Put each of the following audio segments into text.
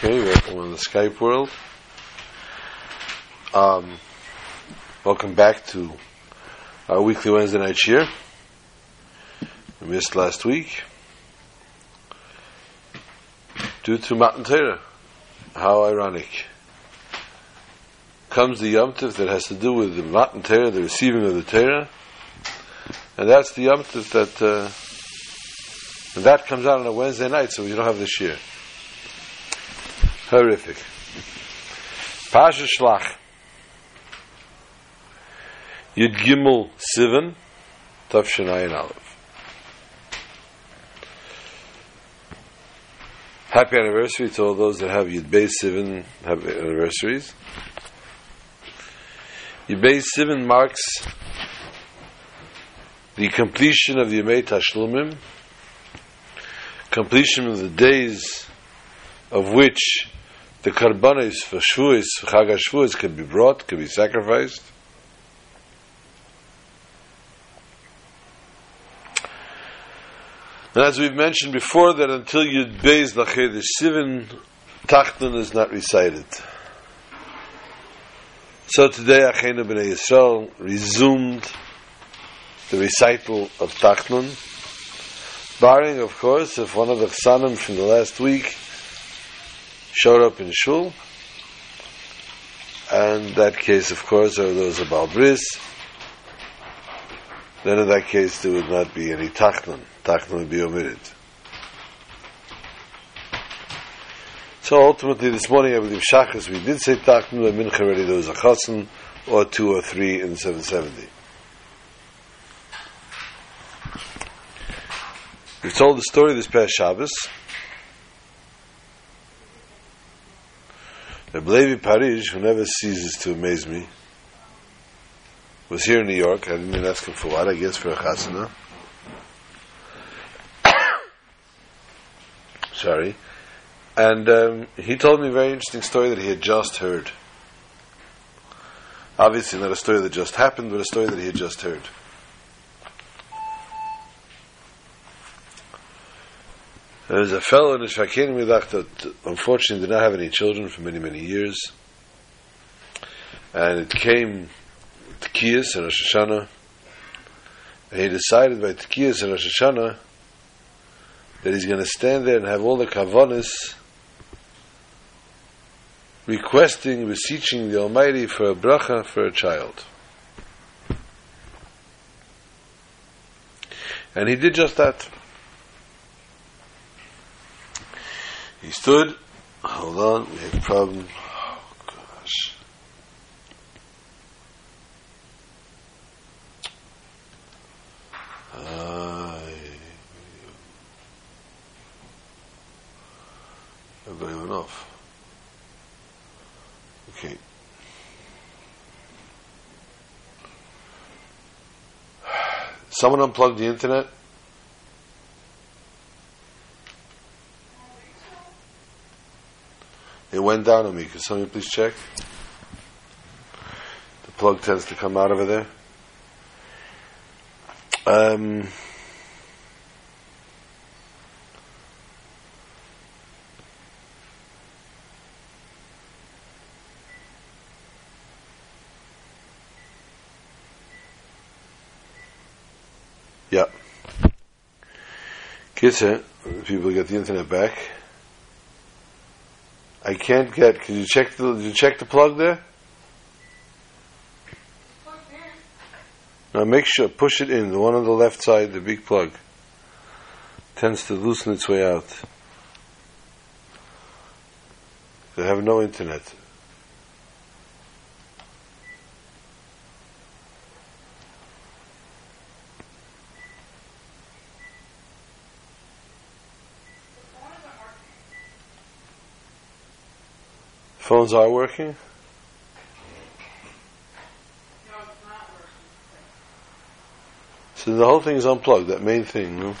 Okay, welcome on the Skype world. Um, welcome back to our weekly Wednesday night cheer. We missed last week due to Matan Torah. How ironic. Comes the Yom that has to do with the Matan Torah, the receiving of the Torah, and that's the Yom that, uh, that comes out on a Wednesday night, so we don't have this year. Horrific. Pasha Shlach. Yud Gimel Sivan, Tavshinayin Aleph. Happy anniversary to all those that have Yud Beis Sivan have anniversaries. Yud Beis Sivan marks the completion of the Yemei Tashlumim, completion of the days of which the karbanis for Shavuos, Chag HaShavuos can be brought, can be sacrificed. And as we've mentioned before, that until Yud Beis the Sivin, Tachnon is not recited. So today, Achenu B'nai Yisrael resumed the recital of Tachnon, barring, of course, if one of the Chsanim from the last week showed up in shul, and that case, of course, are those of Balbris, then in that case there would not be any tachnon. Tachnon would be omitted. So ultimately this morning, I believe Shachas, we did say tachnon, but Mincha already there was a chassan, or two or three in 770. We've told the story this past Shabbos, The Levi Parish, who never ceases to amaze me, was here in New York. I didn't even ask him for what, I guess for a chasana. Sorry. And um, he told me a very interesting story that he had just heard. Obviously, not a story that just happened, but a story that he had just heard. There was a fellow in the Shakin Midach that unfortunately did not have any children for many, many years. And it came Tekiyas and Rosh Hashanah. And he decided by Tekiyas and Rosh Hashanah that he's going to stand there and have all the kavanas requesting, beseeching the Almighty for a bracha for a child. And he did just that. He stood. Hold on, we have a problem. Oh gosh. Everybody went off. Okay. Someone unplugged the internet. It went down on me. Can somebody please check? The plug tends to come out over there. Um, yeah. Kitzer, people get the internet back. I can't get. Can you check the? Did you check the plug there? Now make sure push it in the one on the left side, the big plug tends to loosen its way out. They have no internet. Phones are working? So the whole thing is unplugged, that main thing, no?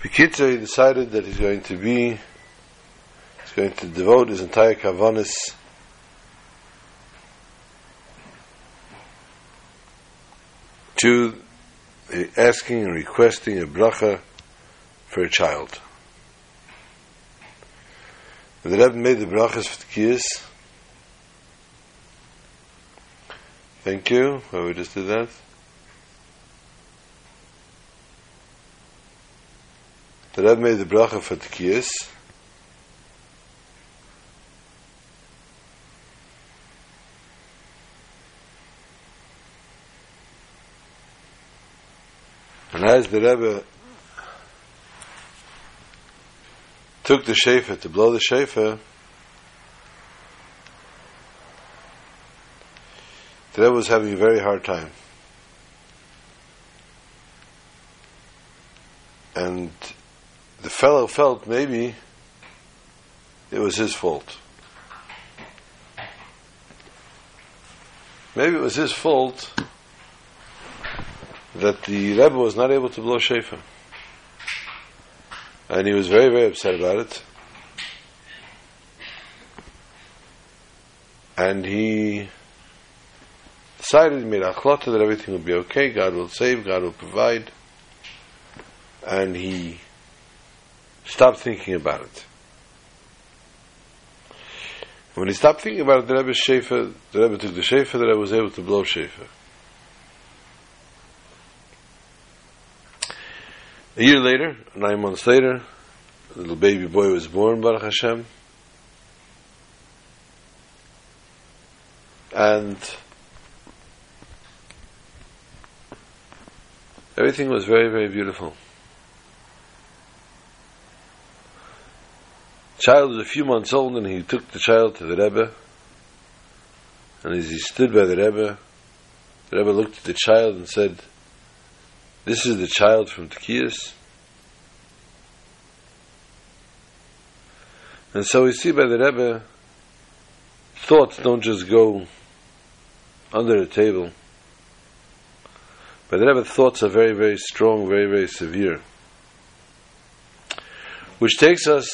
Pikitza, he decided that he's going to be, he's going to devote his entire kavanis to asking and requesting a bracha for a child. The Rebbe made the brachas for the kiyas. Thank you. Well, we just did that. The Rebbe made the bracha for the kiyas. And as the Rebbe took the shofar to blow the shofar, the Rebbe was having a very hard time. And the fellow felt maybe it was his fault. Maybe it was his fault that the Rebbe was not able to blow shofar. And he was very, very upset about it. And he decided, made a chlota that everything will be okay, God will save, God will provide. And he stopped thinking about it. When he stopped thinking about it, the Rebbe shofar, the Rebbe took the shofar, the Rebbe was able to blow shofar. A year later, nine months later, a little baby boy was born, Baruch Hashem. And everything was very, very beautiful. child was a few months old and he took the child to the Rebbe. And as he stood by the Rebbe, the Rebbe looked at the child and said, This is the child from Tekiyas. And so we see by the Rebbe, thoughts don't just go under the table. By the Rebbe, thoughts are very, very strong, very, very severe. Which takes us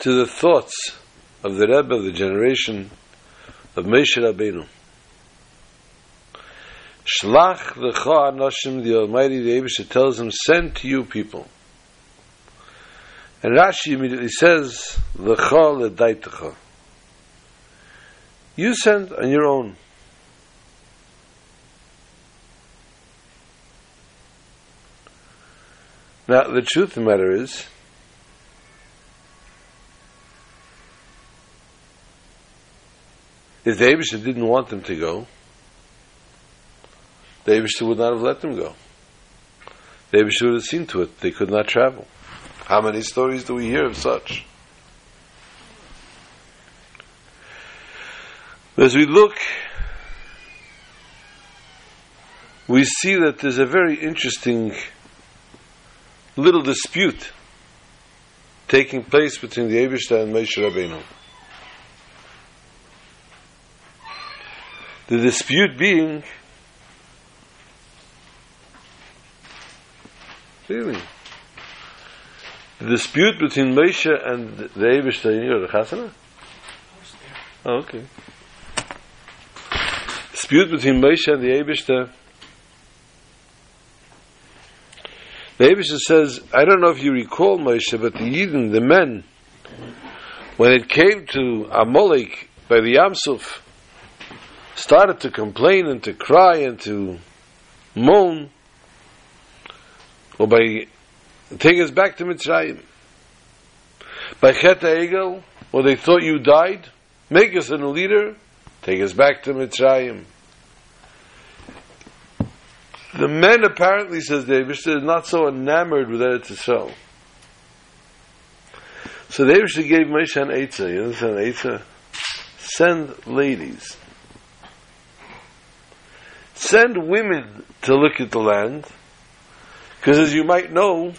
to the thoughts of the Rebbe of the generation of Moshe Rabbeinu. Shlach lecha anashim, the Almighty, the Abisha tells him, send to you people. And Rashi immediately says, lecha ledaitecha. You send on your own. Now, the truth of the matter is, If the Abishah didn't want them to go, the Abishah would not have let them go. The Abishah would have seen to it they could not travel. How many stories do we hear of such? As we look, we see that there's a very interesting little dispute taking place between the Abishah and Moshe Rabbeinu. The dispute being really the dispute between Moshe and the Eibushter in your Chasana? Oh, okay. Dispute between Moshe and the Eibushter. The Eibushter says, I don't know if you recall Moshe, but the Yidden, the men, when it came to Amalek by the Yamsuf, started to complain and to cry and to moan, or by take us back to Mitzrayim. By Chet Egel, or they thought you died, make us a new leader, take us back to Mitzrayim. The men apparently, says David, are not so enamored with Eretz Yisrael. So David gave Moshe an Eitzah. You understand Eitzah? Send ladies send women to look at the land, because as you might know,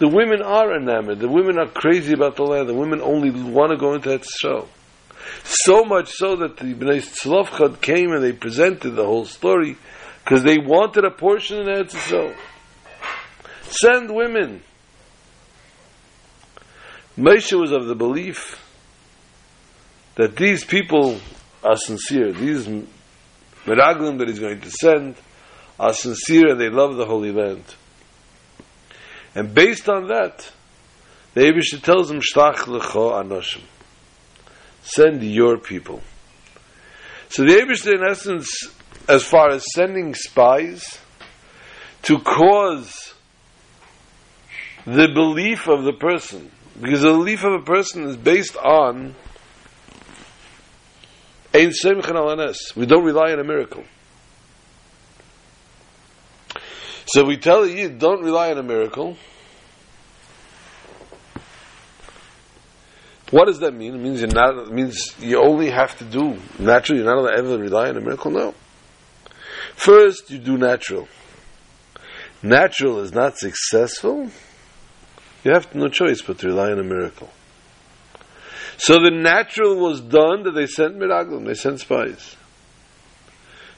the women are enamored. The women are crazy about the land. The women only want to go into that show. So much so that the Bnei Tzlofchad came and they presented the whole story because they wanted a portion in Eretz Yisrael. Send women. Moshe was of the belief that these people are sincere. These Meraglim that he's going to send are sincere and they love the Holy Land. And based on that, The Abishah tells him, Shlach lecho anoshim. Send your people. So the Abishah, in essence, as far as sending spies to cause the belief of the person, because the belief of a person is based on Ein Semchan Alanes. We don't rely on a miracle. So we tell you, don't rely on a miracle. What does that mean? It means you're not. Means you only have to do natural. You're not ever rely on a miracle. No. First, you do natural. Natural is not successful. You have no choice but to rely on a miracle. So the natural was done that they sent miraglim. They sent spies.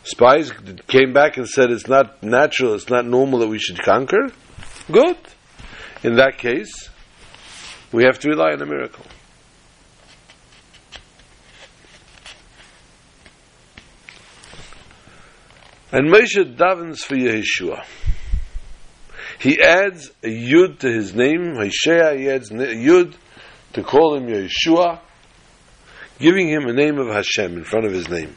Spies came back and said it's not natural. It's not normal that we should conquer. Good. In that case, we have to rely on a miracle. And Moshe davens for Yeshua. He adds a yud to his name. Hoshea, he adds a yud to call him Yeshua, giving him a name of Hashem in front of his name.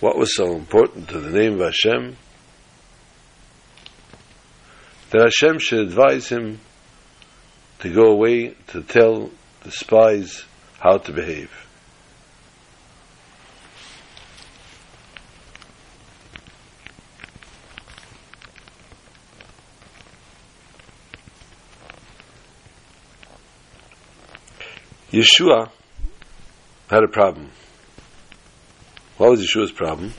What was so important to the name of Hashem? That Hashem should advise him to go away to tell the spies how to behave. Yeshua had a problem. What was Yeshua's problem?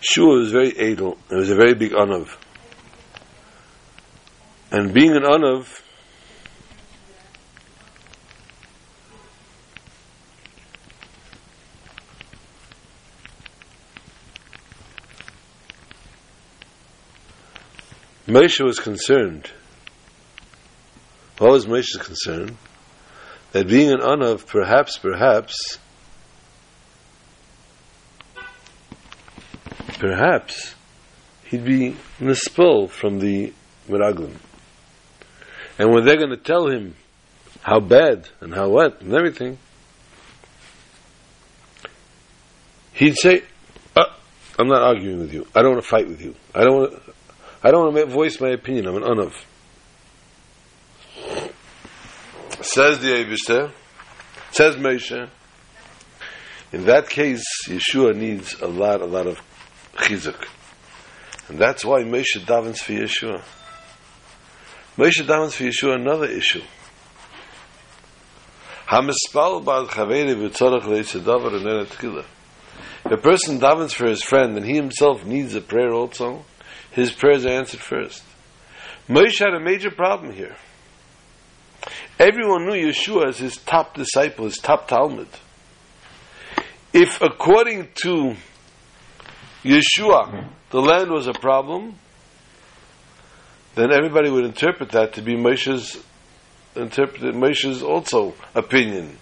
Yeshua was very edel. It was a very big anav. And being an anav, Moshe was concerned what was Moshe's concern? That being an Anav, perhaps, perhaps, perhaps, he'd be nispel from the Miraglim. And when they're going to tell him how bad and how what and everything, he'd say, uh, "I'm not arguing with you. I don't want to fight with you. I don't want to. I don't want to voice my opinion. I'm an anav." Says the Eibishter, says Moshe, in that case, Yeshua needs a lot, a lot of chizuk. And that's why Moshe davens for Yeshua. Moshe davens for Yeshua another issue. Hamispal ba'al chaveri v'tzorach le'itzedavar and. If a person davens for his friend and he himself needs a prayer also, his prayers are answered first. Moshe had a major problem here. Everyone knew Yeshua as his top disciple, his top Talmud. If according to Yeshua hmm. the land was a problem, then everybody would interpret that to be Moshe's interpreted Moshe's also opinion.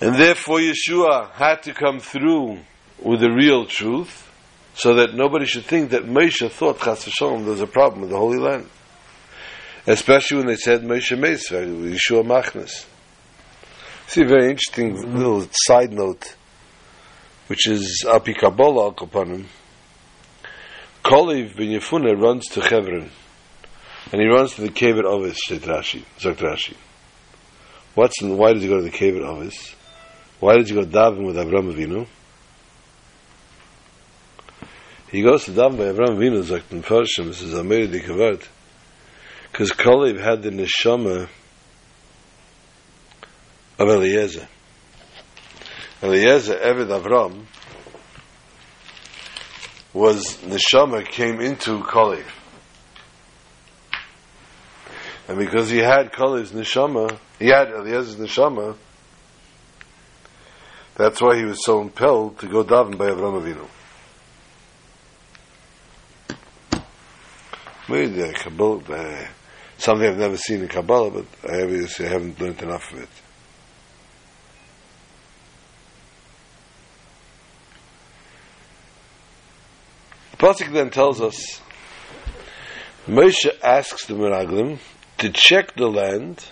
And therefore Yeshua had to come through with the real truth so that nobody should think that Moshe thought Chas v'shalom there was a problem with the Holy Land. Especially when they said Moshe Mesa, Yeshua Machnas. See a very interesting little side note, which is Api Kabbalah Al Kapanim. Koliv ben Yefuna runs to Hebron, and he runs to the cave at Ovis, said Rashi, Rashi. What's in, why did he go to the cave at Ovis? Why did he go daven with Avram Avinu? He goes to daven by Avram Avinu, sagt in Farshim, this is Ameri Dikavart, because Kalev had the neshama of Eliezer. Eliezer, Eved Avram, was neshama came into Kalev. And because he had Kalev's neshama, he had Eliezer's neshama, that's why he was so impelled to go daven by Avram Avinu. Maybe Kabbalah, uh, something I've never seen in Kabbalah, but I obviously haven't learned enough of it. Pasuk then tells us Moshe asks the Meraglim to check the land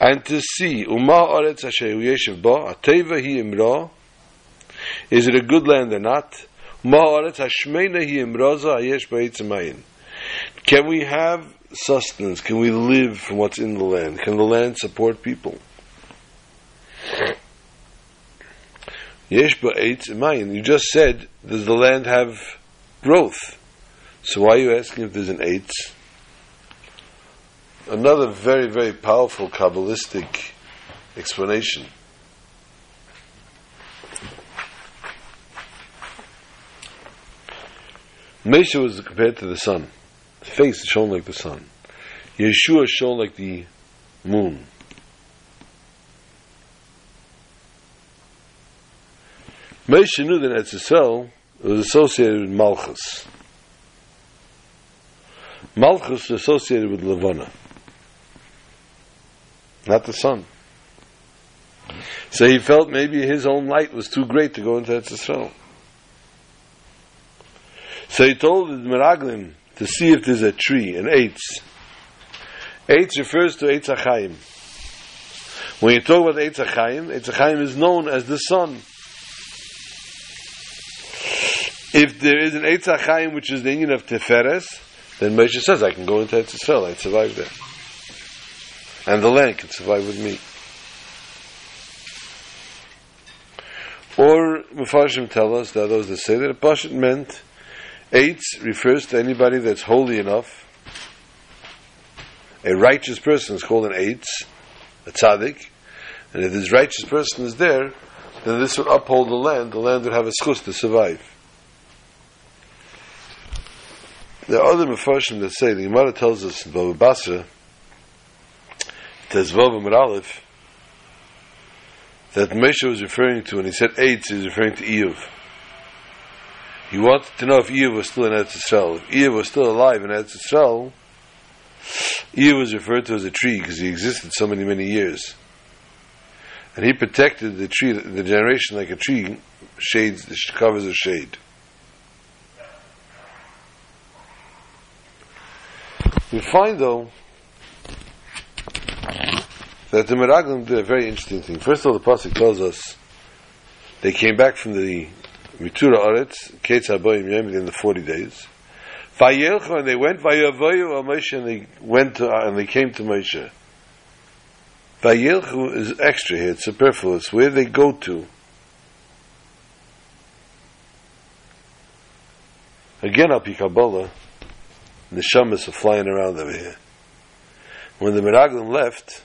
and to see Uma Oretz Asher Yeshiv Ba Ateva Hi Imra is it a good land or not? Ma Oretz Hashmeina Hi Imraza Ayesh Can we have sustenance? Can we live from what's in the land? Can the land support people? Yesh Ba'etz You just said, does the land have growth? So why are you asking if there's an eitz? Another very, very powerful Kabbalistic explanation. Moshe was compared to the sun. His face shone like the sun. Yeshua shone like the moon. Moshe knew that Etzisel was associated with Malchus. Malchus is associated with Levana, not the sun. So he felt maybe his own light was too great to go into Etzisrael. So he told the Meraglim to see if there's a tree, an Eitz. Eitz refers to Eitz HaChaim. When you talk about Eitz HaChaim, Eitz HaChaim is known as the sun. If there is an Eitz HaChaim which is the union of Teferes, then Moshe says, I can go into Eretz Yisrael, I survive there. And the land can survive with me. Or Mepharshim tell us, there are those that say that a Pashit meant Eitz refers to anybody that's holy enough. A righteous person is called an Eitz, a tzaddik. And if this righteous person is there, then this would uphold the land. The land would have a schus to survive. There are other Mepharshim that say, the Gemara tells us in Baba Basra, Tezvav Aleph, that Moshe was referring to, when he said he was referring to Eev. He wanted to know if Eev was still in Eretz Yisrael. If Eev was still alive in Eretz Yisrael, Eev was referred to as a tree because he existed so many, many years. And he protected the tree, the generation like a tree shades, covers a shade. We find though that the Meraglim did a very interesting thing. First of all, the pasuk tells us they came back from the Mitura Aretz, Ketz Haboyim Yom, in the forty days. Vayelcha, and they went Vayavayu Moshe, and they went to, and they came to Moshe. Vayelchu is extra here; it's superfluous. Where they go to? Again, Al Kabbalah, neshamas are flying around over here. When the Meraglim left,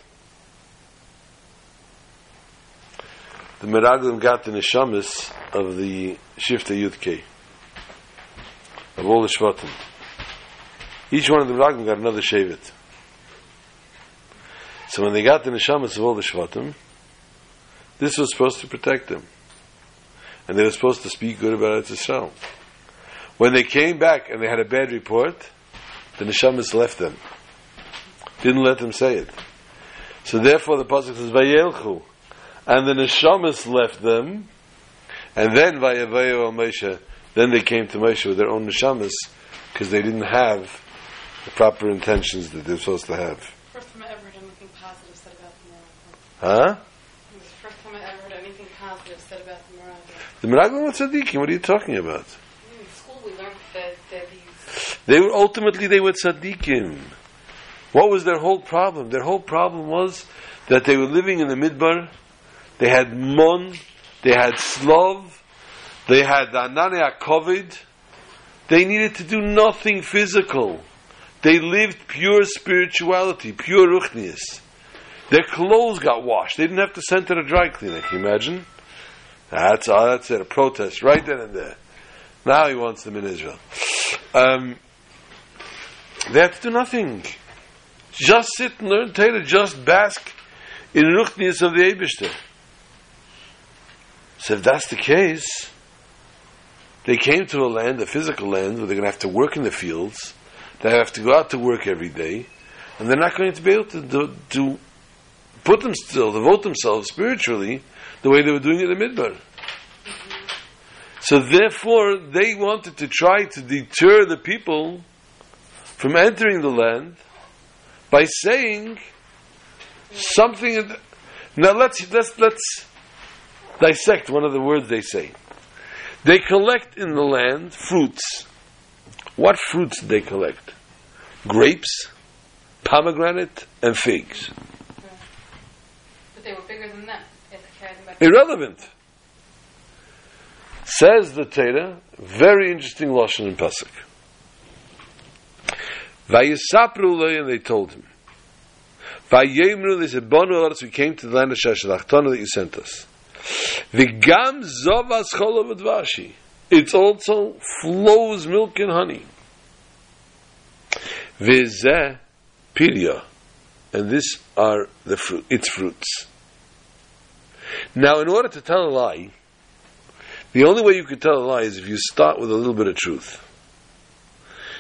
the Meraglim got the neshamas of the Shifta Yudke, of all the Shvatim. Each one of the Meraglim got another Shavit. So when they got the neshamas of all the Shvatim, this was supposed to protect them. And they were supposed to speak good about Eretz When they came back and they had a bad report, the neshamas left them. Didn't let them say it. So therefore the pasuk says Vayelchu, and the neshamas left them, and then Vayavayu Moshe. Then they came to Moshe with their own neshamas because they didn't have the proper intentions that they're supposed to have. First time I ever heard anything positive said about the Meraglim. Huh? It was the first time I ever heard anything positive said about the Meraglim. The Meraglim were tzaddikim. What are you talking about? In school we learned that, that they were ultimately they were tzaddikim. What was their whole problem? Their whole problem was that they were living in the midbar. They had mon, they had slav, they had anania kovid. They needed to do nothing physical. They lived pure spirituality, pure ruchnius. Their clothes got washed. They didn't have to send to the dry cleaner. Can you imagine? That's, uh, that's it, a protest right then and there. Now he wants them in Israel. Um, they have to do nothing. Just sit and learn Torah, just bask in the Ruchnius of the Eibishter. So if that's the case, they came to a land, a physical land, where they're going to have to work in the fields, they have to go out to work every day, and they're not going to be able to, do, to put them still, devote themselves spiritually the way they were doing it in the Midbar. So therefore, they wanted to try to deter the people from entering the land by saying something. the- Now let's let's let's dissect one of the words they say. They collect in the land fruits. What fruits did they collect? Grapes, pomegranate, and figs. But they were bigger than that. If the cat back. Irrelevant. Says the Torah, very interesting lashon in pasuk. Vayisapru and they told him. Vayemru, they said, Bonu elatz, we came to the land of Shashalachtana that you sent us. V'gam zovas cholav advashi. It also flows milk and honey. V'zeh pirya. And this are the fruit, its fruits. Now, in order to tell a lie, the only way you could tell a lie is if you start with a little bit of truth.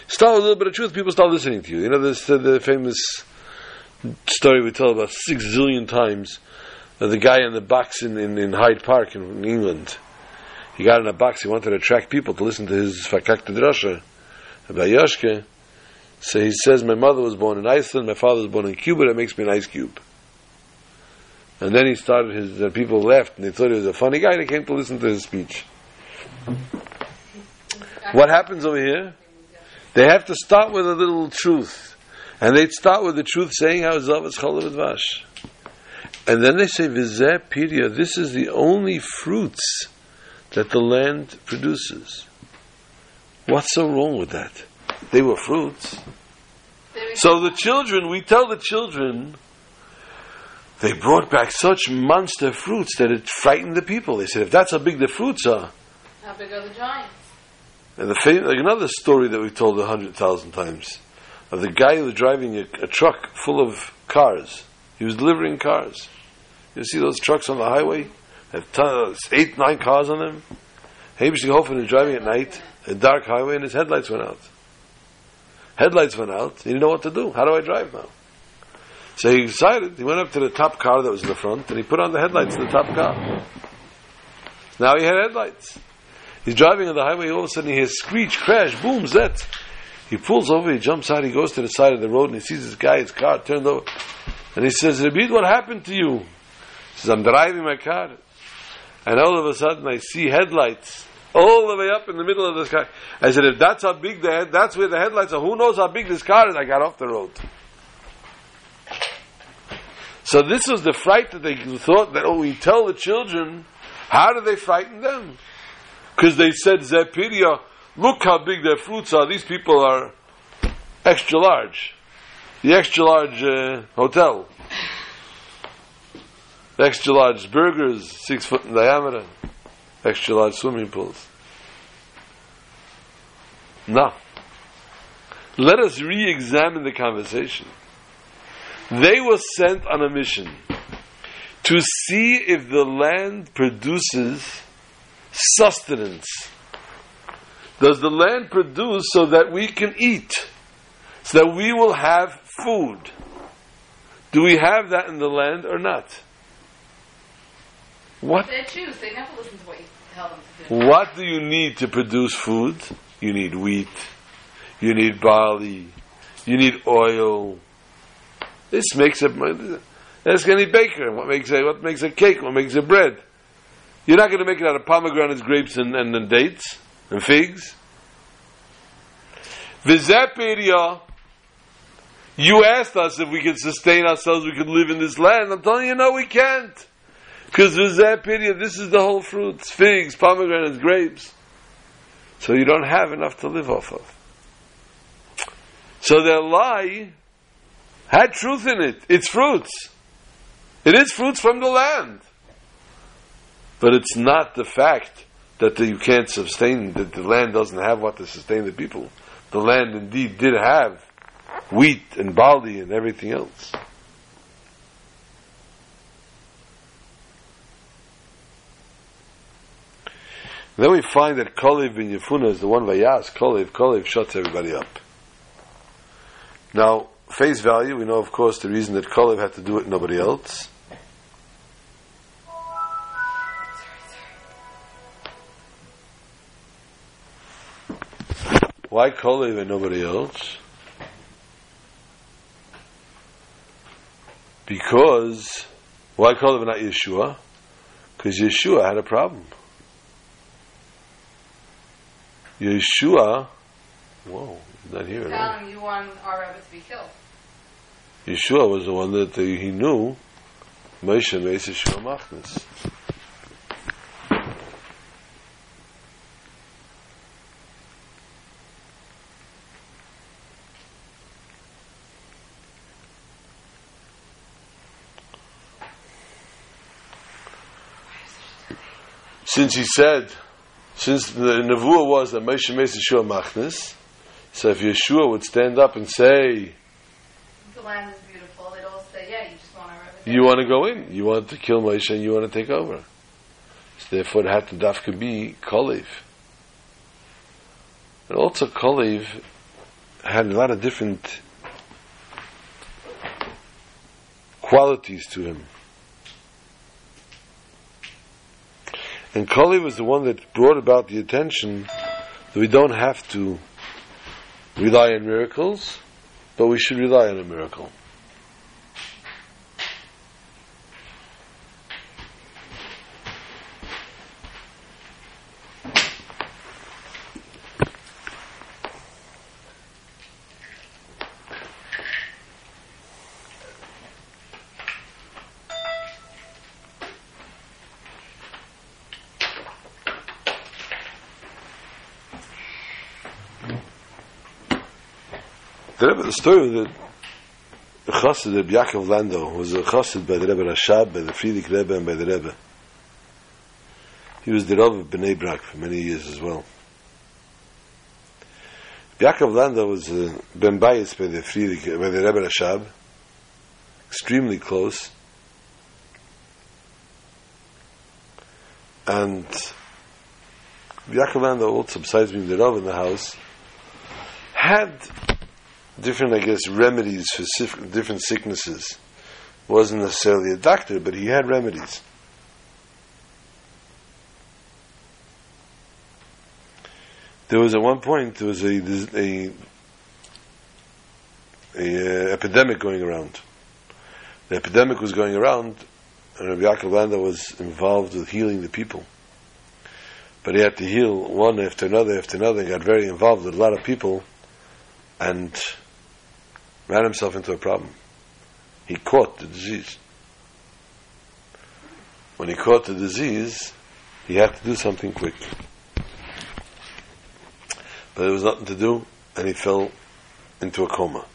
Start a little bit of truth, people start listening to you. You know, this uh, the famous story we tell about six zillion times the guy in the box in, in, in Hyde Park in, in England. He got in a box, he wanted to attract people to listen to his Fakak Drasha about Yoshke. So he says, My mother was born in Iceland, my father was born in Cuba, that makes me an ice cube. And then he started his, uh, people left and they thought he was a funny guy, they came to listen to his speech. What happens over here? They have to start with a little truth. And they'd start with the truth saying how Zav is Cholav Vash. And then they say, Vizeh Pirya, this is the only fruits that the land produces. What's so wrong with that? They were fruits. So the children, we tell the children, they brought back such monster fruits that it frightened the people. They said, if that's how big the fruits are, How big are the giants? And the fam- another story that we told a hundred thousand times of the guy who was driving a, a truck full of cars. He was delivering cars. You see those trucks on the highway? Have eight, nine cars on them. Hamish Hofen is driving at night, a dark highway, and his headlights went out. Headlights went out. He didn't know what to do. How do I drive now? So he decided. He went up to the top car that was in the front, and he put on the headlights in the top car. Now he had headlights. He's driving on the highway. All of a sudden, he hears screech, crash, boom, zet. He pulls over. He jumps out. He goes to the side of the road, and he sees this guy. His car turned over, and he says, "Rabid, what happened to you?" He says, "I'm driving my car, and all of a sudden, I see headlights." All the way up in the middle of the sky. I said, if that's how big the head, that's where the headlights are. Who knows how big this car is? I got off the road. So this was the fright that they thought that, oh, we tell the children, how do they frighten them? Because they said, Zepiria, look how big their fruits are. These people are extra large. The extra large uh, hotel. Extra large burgers, six foot in diameter. Extra large swimming pools. Now, let us re examine the conversation. They were sent on a mission to see if the land produces sustenance. Does the land produce so that we can eat? So that we will have food? Do we have that in the land or not? What They choose. They never listen to what you tell them to do. what do you need to produce food? You need wheat, you need barley, you need oil. This makes a ask any baker what makes a what makes a cake, what makes a bread. You're not going to make it out of pomegranates, grapes, and, and, and dates and figs. Vizepiria, you asked us if we could sustain ourselves, we could live in this land. I'm telling you, no, we can't. Because Vizepiria, this is the whole fruits figs, pomegranates, grapes. So you don't have enough to live off of. So their lie had truth in it. It's fruits. It is fruits from the land. But it's not the fact that you can't sustain, that the land doesn't have what to sustain the people. The land indeed did have wheat and barley and everything else. Then we find that Kalev in Yefuna is the one Vayas, Kalev, Kalev shuts everybody up. Now, face value, we know of course the reason that Kalev had to do it, nobody else. Why Kolev and nobody else? Because, why Kolev and not Yeshua? Because Yeshua had a problem. Yeshua, whoa, not here. Telling right? you want our rabbi to be killed. Yeshua was the one that he knew. Moshe makes Yeshua machnas. Since he said, since the nevuah was that Moshe Meis Yeshua Machnas, so if Yeshua would stand up and say, The land is beautiful. They'd all say, yeah, you just want Rebbe. You want to go in. You want to kill Moshe and you want to take over. So therefore it had to dafka be Kalev. And also Kalev had a lot of different qualities to him. And Kalev was the one that brought about the attention that we don't have to rely on miracles, but we should rely on a miracle. The story of the, chassid of Yaakov Landau was a chassid by the Rebbe Rashab, by the Frierdiker Rebbe, and by the Rebbe. He was the Rav of Bnei Brak for many years as well. Yaakov Landau was uh, ben biased by the Frierdiker, by the Rebbe Rashab, extremely close, and Yaakov Landau also, besides being the Rav in the house, had different, I guess, remedies for different sicknesses. Wasn't necessarily a doctor, but he had remedies. There was at one point there was a a, a uh, epidemic going around. The epidemic was going around, and Rabbi Yaakov Landau was involved with healing the people. But he had to heal one after another after another. He got very involved with a lot of people, and ran himself into a problem. He caught the disease. When he caught the disease, he had to do something quick. But there was nothing to do, and he fell into a coma.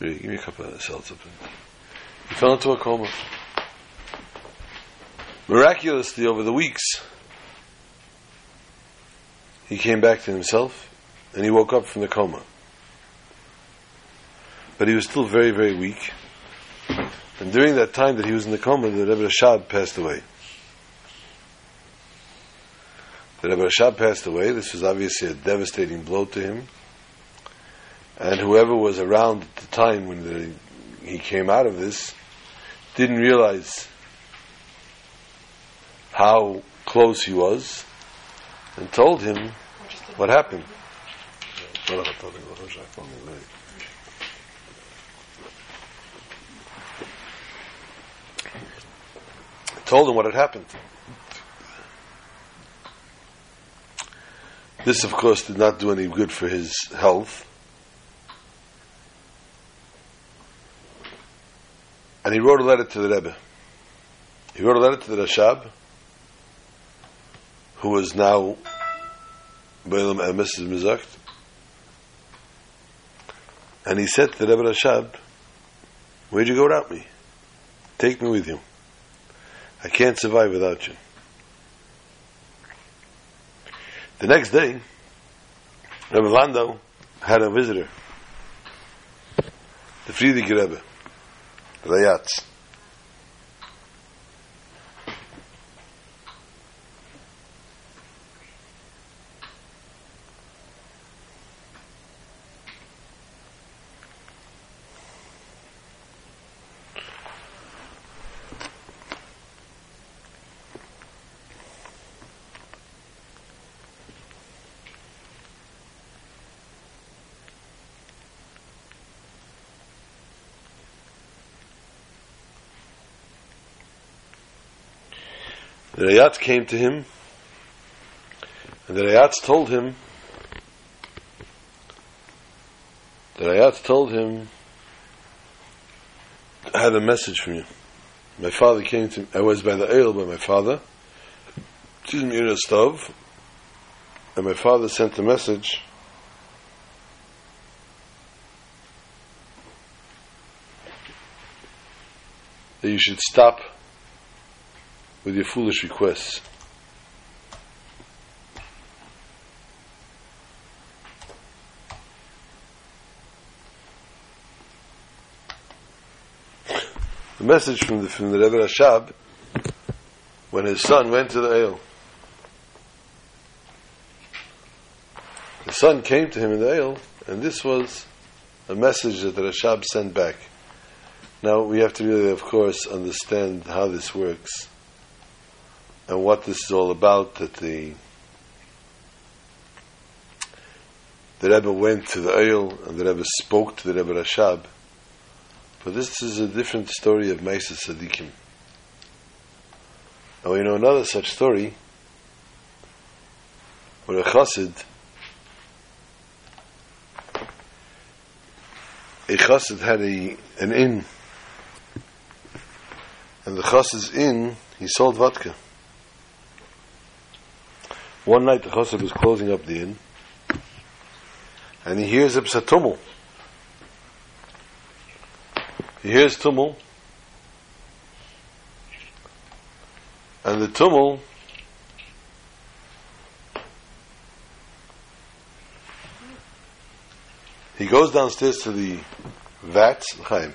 Give me a cup of seltzer. He fell into a coma. Miraculously, over the weeks, he came back to himself, and he woke up from the coma but he was still very, very weak. And during that time that he was in the coma, the Rebbe Rashab passed away. The Rebbe Rashab passed away. This was obviously a devastating blow to him. And whoever was around at the time when the, he came out of this didn't realize how close he was and told him what happened told him what had happened. This, of course, did not do any good for his health. And he wrote a letter to the Rebbe. He wrote a letter to the Rashab, who was now Balaam and Mrs. Mizakt. And he said to the Rebbe Rashab, Where'd you go without me? Take me with you. I can't survive without you. The next day, Rebbe Landau had a visitor, the Frierdiker Rebbe, Rayatz. The Rayatz came to him, and the Rayatz told him, the Rayatz told him, I had a message from you. My father came to me, I was by the ale by my father, excuse me, in a stove, and my father sent a message that you should stop with your foolish requests. The message from the, from the Rebbe Rashab when his son went to the ale. The son came to him in the ale, and this was a message that the Rashab sent back. Now we have to really, of course, understand how this works and what this is all about. That the the Rebbe went to the ale and the Rebbe spoke to the Rebbe Rashab. But this is a different story of Meisa Sadiqim. And we know another such story where a chassid, a chassid had a, an inn, and the chassid's inn, he sold vodka. One night the chassid was closing up the inn, and he hears a psatumul. He hears tumul, and the tumul he goes downstairs to the vat, Chaim.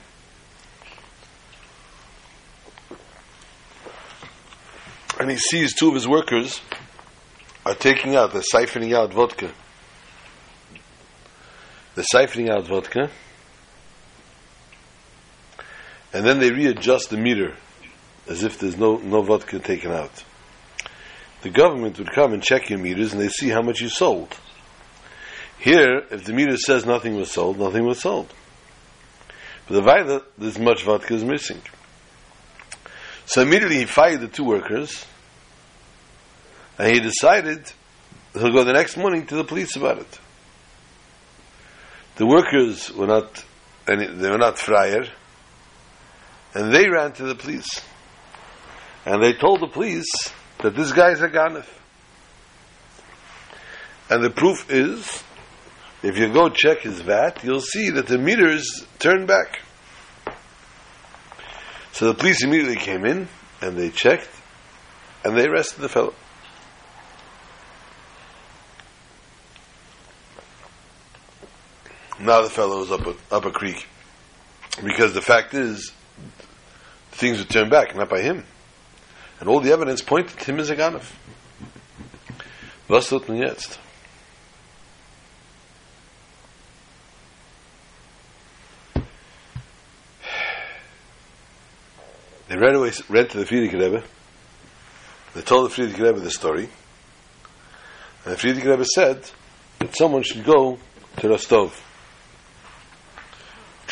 And he sees two of his workers are taking out, they're siphoning out vodka. They're siphoning out vodka and then they readjust the meter as if there's no, no vodka taken out. The government would come and check your meters and they see how much you sold. Here, if the meter says nothing was sold, nothing was sold. But the Vaida, this much vodka is missing. So immediately he fired the two workers and he decided he'll go the next morning to the police about it. The workers were not, they were not friar, and they ran to the police. And they told the police that this guy is a ganef. And the proof is, if you go check his vat, you'll see that the meters turn back. So the police immediately came in and they checked and they arrested the fellow. Now the fellow is up a, up a creek. Because the fact is, things would turn back, not by him. And all the evidence pointed to him as a Ganav. Was tut man jetzt? They ran away, ran to the Frierdiker Rebbe. They told the Frierdiker Rebbe the story. And the Frierdiker Rebbe said that someone should go to Rostov.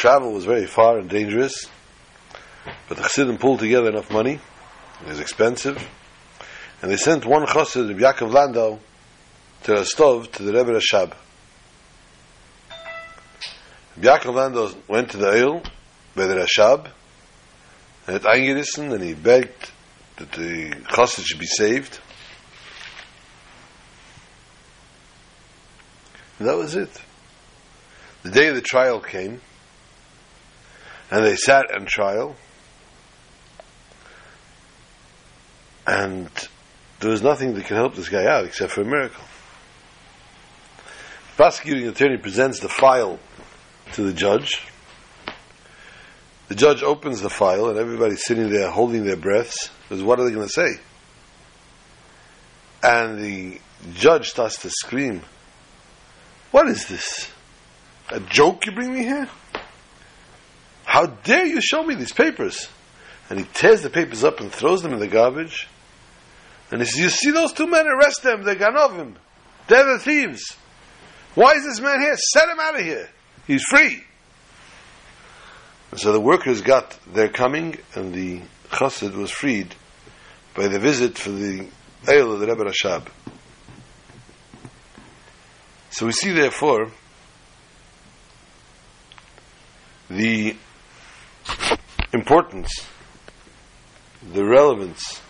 Travel was very far and dangerous. But the Chassidim pulled together enough money. It was expensive. And they sent one Chassid, Yaakov Landau, to Rostov, to the Rebbe Rashab. Yaakov Landau went to the Eil, by the Rashab, and had eingerissen, and he begged that the Chassid should be saved. And that was it. The day of the trial came, and they sat on trial, And there was nothing that can help this guy out except for a miracle. The prosecuting attorney presents the file to the judge. The judge opens the file, and everybody's sitting there holding their breaths. Because what are they going to say? And the judge starts to scream, What is this? A joke you bring me here? How dare you show me these papers? And he tears the papers up and throws them in the garbage. And he says, You see those two men? Arrest them. They're Ganovim. They're the thieves. Why is this man here? Set him out of here. He's free. And so the workers got their coming, and the chassid was freed by the visit for the Ale of the Rebbe Rashab. So we see, therefore, the importance, the relevance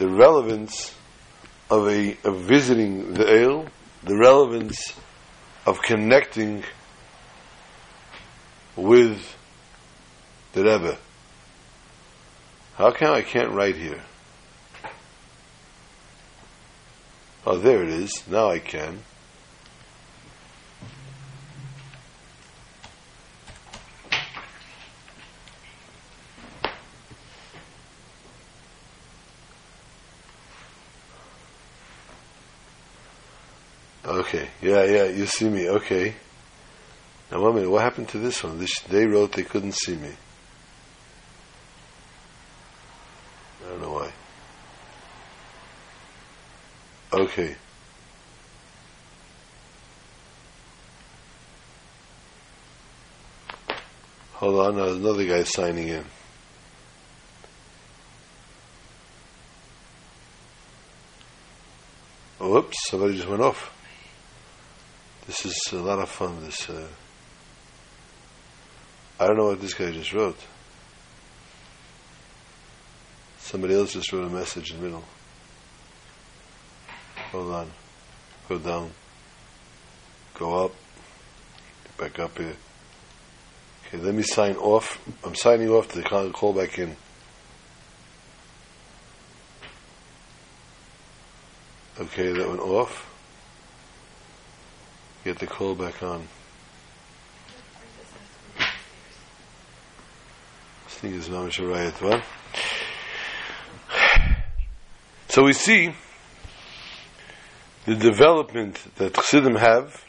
the relevance of a of visiting the ale, the relevance of connecting with the Rebbe. How come I can't write here? Oh, there it is. Now I can. Okay, yeah, yeah, you see me, okay. Now, a minute, what happened to this one? This, they wrote they couldn't see me. I don't know why. Okay. Hold on, there's another guy signing in. Whoops, somebody just went off. This is a lot of fun, this. Uh, I don't know what this guy just wrote. Somebody else just wrote a message in the middle. Hold on. Go down. Go up. Back up here. Okay, let me sign off. I'm signing off to call, call back in. Okay, that went off. Get the call back on. This thing is Mamish Arayat, what? So we see the development that Chassidim have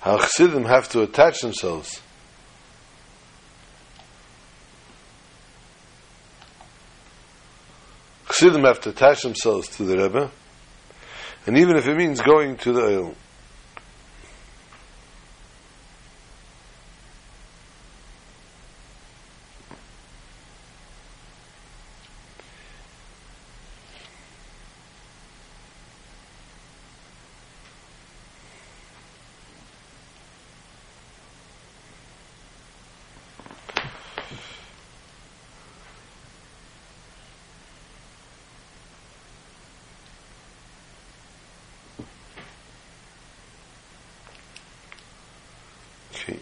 how Chassidim have to attach themselves Chassidim have to attach themselves to the Rebbe. And even if it means going to the oil Okay.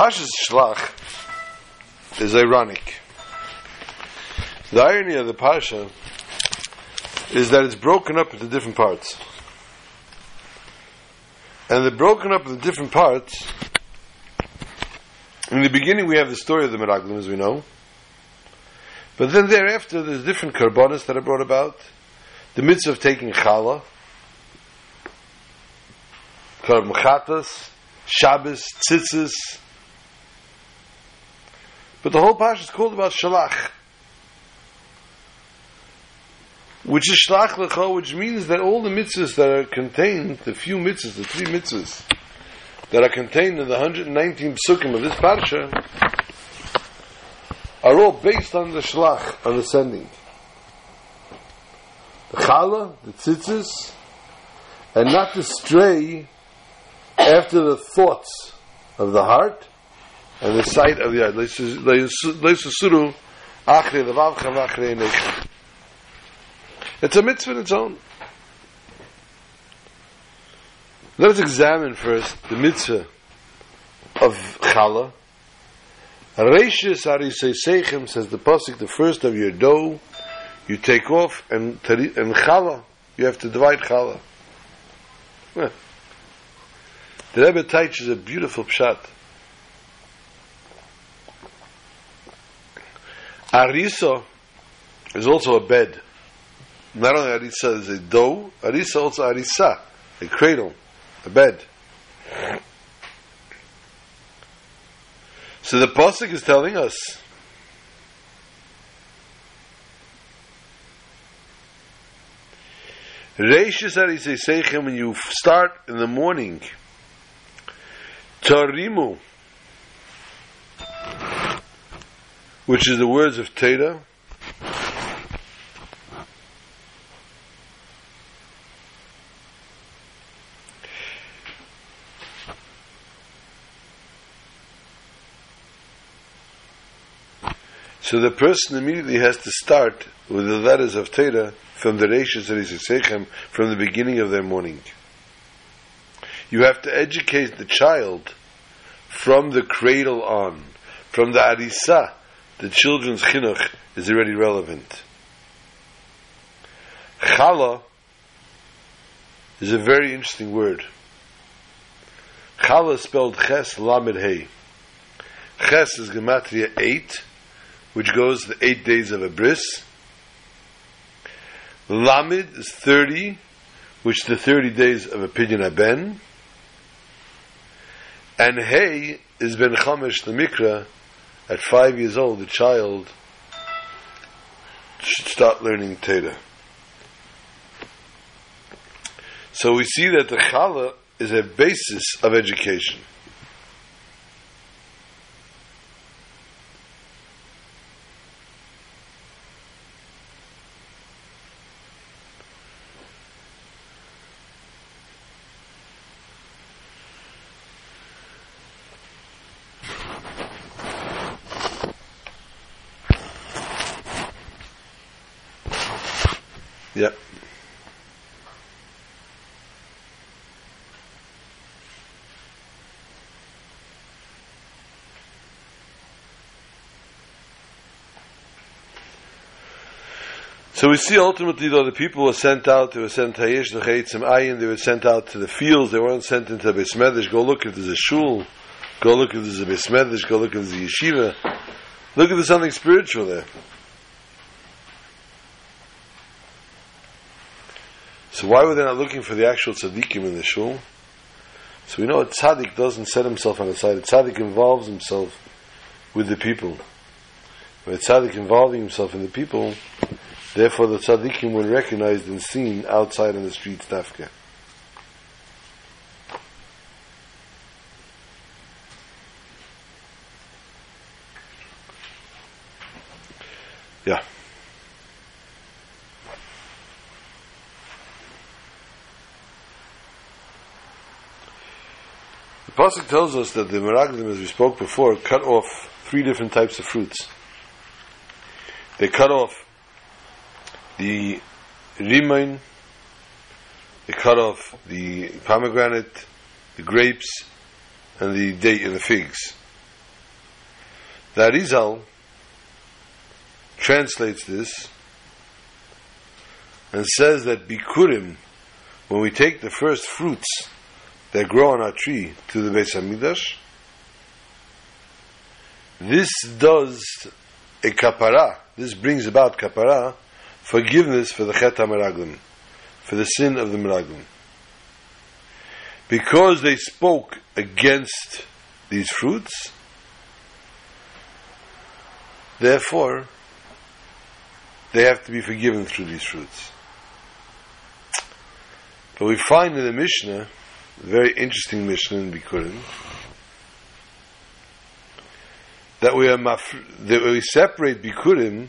Parshas Shlach is ironic. The irony of the Pasha is that it's broken up into different parts. And they're broken up into different parts. In the beginning, we have the story of the Meraglim, as we know. But then thereafter, there's different karbonas that are brought about. The mitzvah of taking challah, karb mechatas, Shabbos, tzitzis. But the whole parsha is called about shalach, which is shalach lecha, which means that all the mitzvahs that are contained, the few mitzvahs, the three mitzvahs that are contained in the 119 psukim of this parsha, are all based on the shalach, on the sending. The challah, the tzitzis, and not to stray after the thoughts of the heart and the sight of the eye. Leisusuru achre levavcha v'achre. It's a mitzvah in its own. Let us examine first the mitzvah of challah. Reishis arisei seichem says the pasuk, the first of your dough, you take off and and challah, you have to divide challah. Yeah. The Rebbe teaches a beautiful pshat. Arisa is also a bed. Not only Arisa is a dough, Arisa also Arisa, a cradle, a bed. So the Pasuk is telling us Reishis Arisa Seichem, when you start in the morning, Tarimu, which is the words of Teda, So the person immediately has to start with the letters of Torah from the Reishis Sechem from the beginning of their morning. You have to educate the child from the cradle on, from the Arisa, the children's chinuch is already relevant. Chala is a very interesting word. Chala is spelled Ches Lamed Hey. Ches is Gematria 8, which goes the 8 days of a bris. Lamed is 30, which the 30 days of a pidyon haben. And Hey is Ben Chamesh the Mikra. At five years old, the child should start learning Torah. So we see that the Chala is a basis of education. So we see ultimately, though, the people were sent out, they were sent to Hayesh, the Chayitzim Ayin, they were sent out to the fields, they weren't sent into Besmedish, go look if there's a shul, go look if there's a Besmedish, go look if there's a yeshiva, look if there's something spiritual there. So why were they not looking for the actual tzaddikim in the shul? So we know a tzaddik doesn't set himself on the side. A tzaddik involves himself with the people. When a tzaddik involving himself in the people, therefore the tzaddikim were recognized and seen outside in the streets dafka. Yeah. The pasuk tells us that the Meraglim, as we spoke before, cut off three different types of fruits. They cut off the rimain, the cut off the pomegranate, the grapes, and the date and the figs. The Arizal translates this and says that bikurim, when we take the first fruits that grow on our tree to the Beis Hamikdash, this does a kapara. This brings about kapara, forgiveness for the chet meraglim, for the sin of the meraglim. Because they spoke against these fruits, therefore, they have to be forgiven through these fruits. But we find in the Mishnah, a very interesting Mishnah in Bikurim, that we are maf- that we separate Bikurim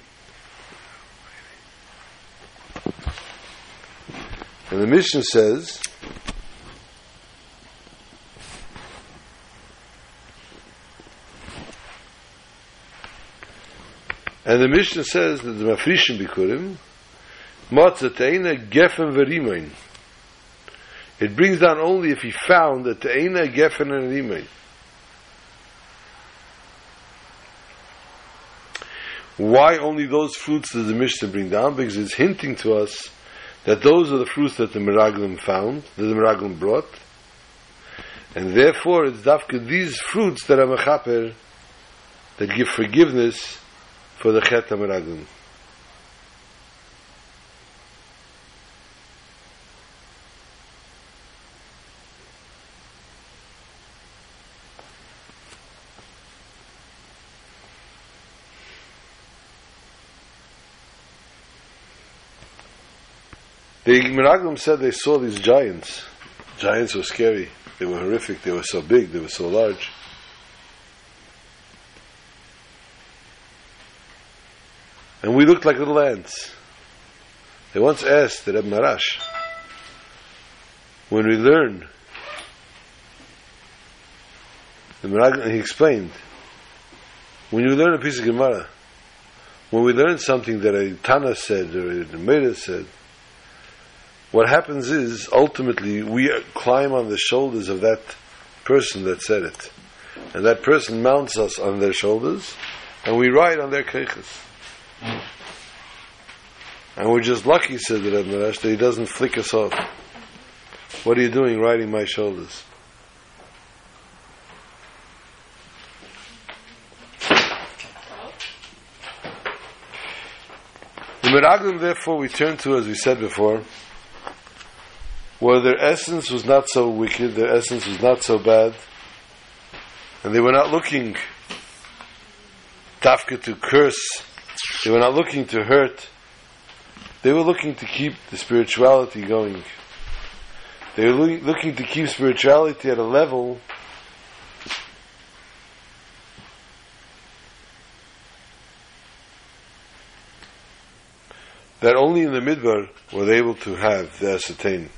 and the Mishnah says and the Mishnah says that the Mafrishim Bikurim Matzateina Gefen Verimain it brings down only if he found that Teina Gefen and Rimain Why only those fruits does the Mishnah bring down? Because it's hinting to us that those are the fruits that the Meraglim found, that the Meraglim brought, and therefore it's dafka these fruits that are mechaper, that give forgiveness for the Chet HaMeraglim. The Meraglim said they saw these giants. Giants were scary. They were horrific. They were so big. They were so large. And we looked like little ants. They once asked the Reb Maharash, when we learn, the Meraglim, he explained, when you learn a piece of Gemara, when we learn something that a Tana said or a Meda said, what happens is ultimately we climb on the shoulders of that person that said it, and that person mounts us on their shoulders, and we ride on their keiches. And we're just lucky, said the Rebbe Maharash, that he doesn't flick us off. What are you doing riding my shoulders? The Meraglim, therefore, we turn to, as we said before, where their essence was not so wicked, their essence was not so bad, and they were not looking tafka to curse, they were not looking to hurt, they were looking to keep the spirituality going. They were loo- looking to keep spirituality at a level that only in the midbar were they able to have the ascertain.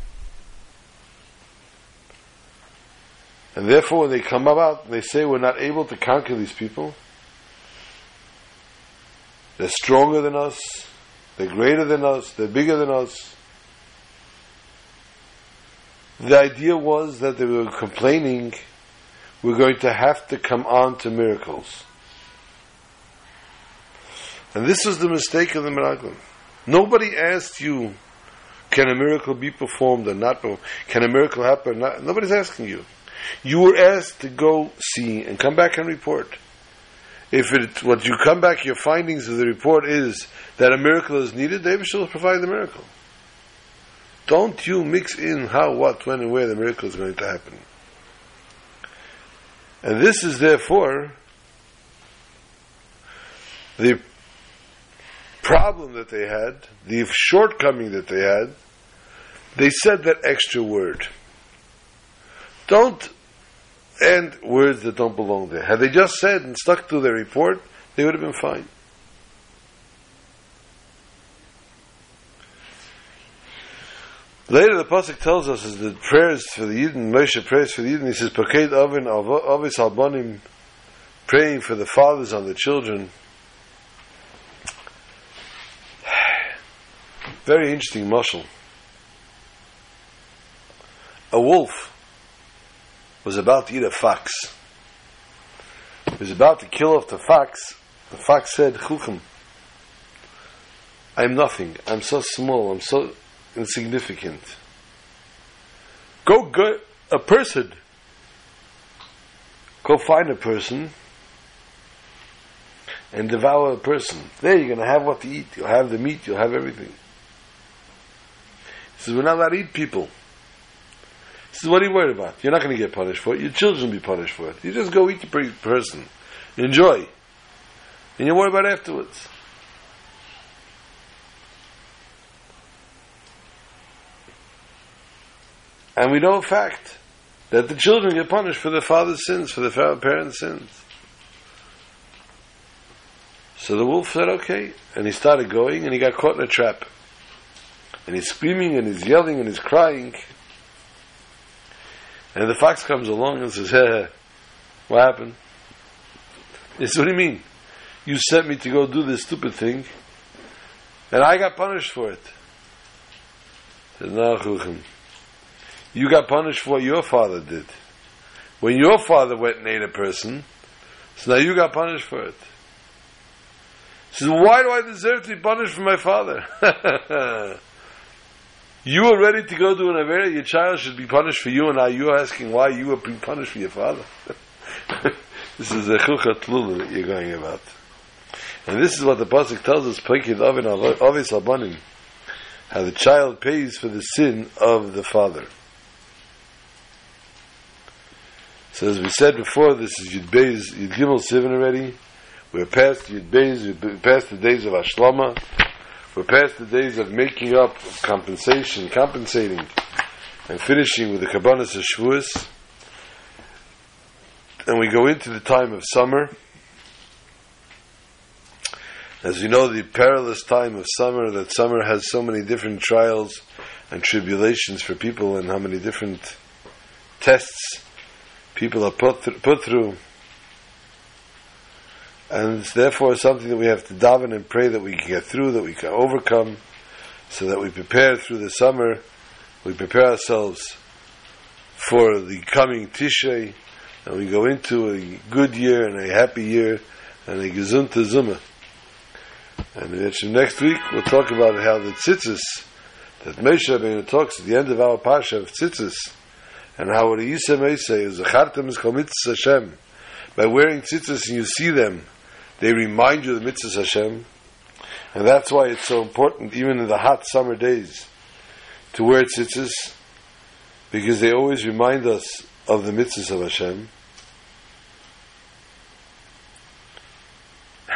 And therefore, when they come about, they say we're not able to conquer these people. They're stronger than us. They're greater than us. They're bigger than us. The idea was that they were complaining we're going to have to come on to miracles. And this was the mistake of the Meraglim. Nobody asked you, can a miracle be performed or not? Can a miracle happen? Nobody's asking you. You were asked to go see and come back and report. If it, what you come back, your findings of the report is that a miracle is needed, Abishah will provide the miracle. Don't you mix in how, what, when, and where the miracle is going to happen. And this is therefore the problem that they had, the shortcoming that they had. They said that extra word. Don't add words that don't belong there. Had they just said and stuck to their report, they would have been fine. Later, the pasuk tells us is the prayers for the Yidden. Moshe prays for the Yidden. He says, "Paked oven avis albanim," praying for the fathers on the children. Very interesting mushal. A wolf was about to eat a fox. He was about to kill off the fox. The fox said, "Chuchem, I'm nothing. I'm so small. I'm so insignificant. Go get a person. Go find a person and devour a person. There you're going to have what to eat. You'll have the meat. You'll have everything. He says, we're not allowed to eat people. He says, what are you worried about? You're not going to get punished for it. Your children will be punished for it. You just go eat the person. Enjoy. And you worry about afterwards. And we know a fact that the children get punished for their father's sins, for their parents' sins. So the wolf said, okay. And he started going and he got caught in a trap. And he's screaming and he's yelling and he's crying. And the fox comes along and says, hey, what happened? He says, what do you mean? You sent me to go do this stupid thing and I got punished for it. He says, no. You got punished for what your father did. When your father went and ate a person, so now you got punished for it. He says, why do I deserve to be punished for my father? you were ready to go to an Avera, your child should be punished for you, and now you're asking why you were being punished for your father. this is the chukha tlula that you're going about. And this is what the Pasuk tells us, Pekid Avin Avis Abanim, how the child pays for the sin of the father. So as we said before, this is Yud Beis, Yud Gimel Sivan already. We're past Yud Beis, we're past the days of Ashlama. We're past the days of making up, compensation, compensating, and finishing with the Kabbanas of Shavuos. And we go into the time of summer. As you know, the perilous time of summer, that summer has so many different trials and tribulations for people, and how many different tests people are put, th- put through. And it's therefore something that we have to daven and pray that we can get through, that we can overcome, so that we prepare through the summer, we prepare ourselves for the coming Tishrei, and we go into a good year and a happy year and a gesunte Zuma. And next week we'll talk about how the tzitzis that Moshe Rabbeinu talks at the end of our parsha of tzitzis, and how what Yisem say is Zachartem is Mitzvah Hashem. By wearing tzitzis and you see them, they remind you of the Mitzvah Hashem, and that's why it's so important, even in the hot summer days, to wear tzitzis, because they always remind us of the mitzvahs of Hashem.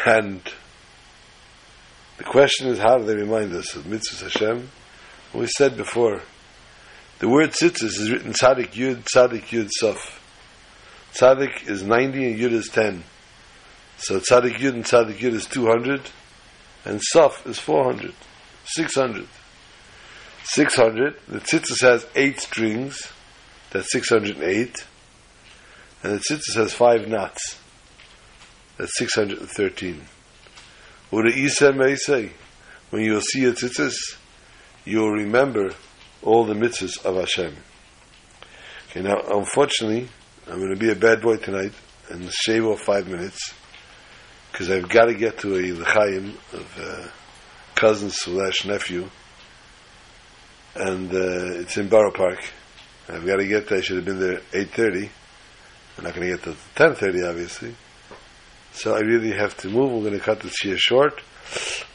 And the question is, how do they remind us of mitzvahs Hashem? we said before, the word tzitzis is written tzadik yud, tzadik yud sof. Tzadik is 90 and yud is 10. So tzadik yud and tzadik yud is 200, and sof is 400, 600. 600, the tzitzis has 8 strings, that's 608, and the tzitzis has 5 knots, that's 613. What the Isa may say, when you'll see a tzitzis, you'll remember all the mitzvahs of Hashem. Okay, now, unfortunately, I'm going to be a bad boy tonight and shave off five minutes because I've got to get to a l'chaim of uh, cousin slash nephew, and uh, it's in Borough Park. I've got to get there. I should have been there eight thirty. I'm not going to get to ten thirty, obviously. So I really have to move. We're going to cut the shir short.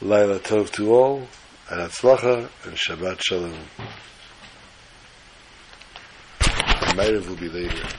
Laila tov to all and Atzlacha and Shabbat Shalom. Maariv will be later.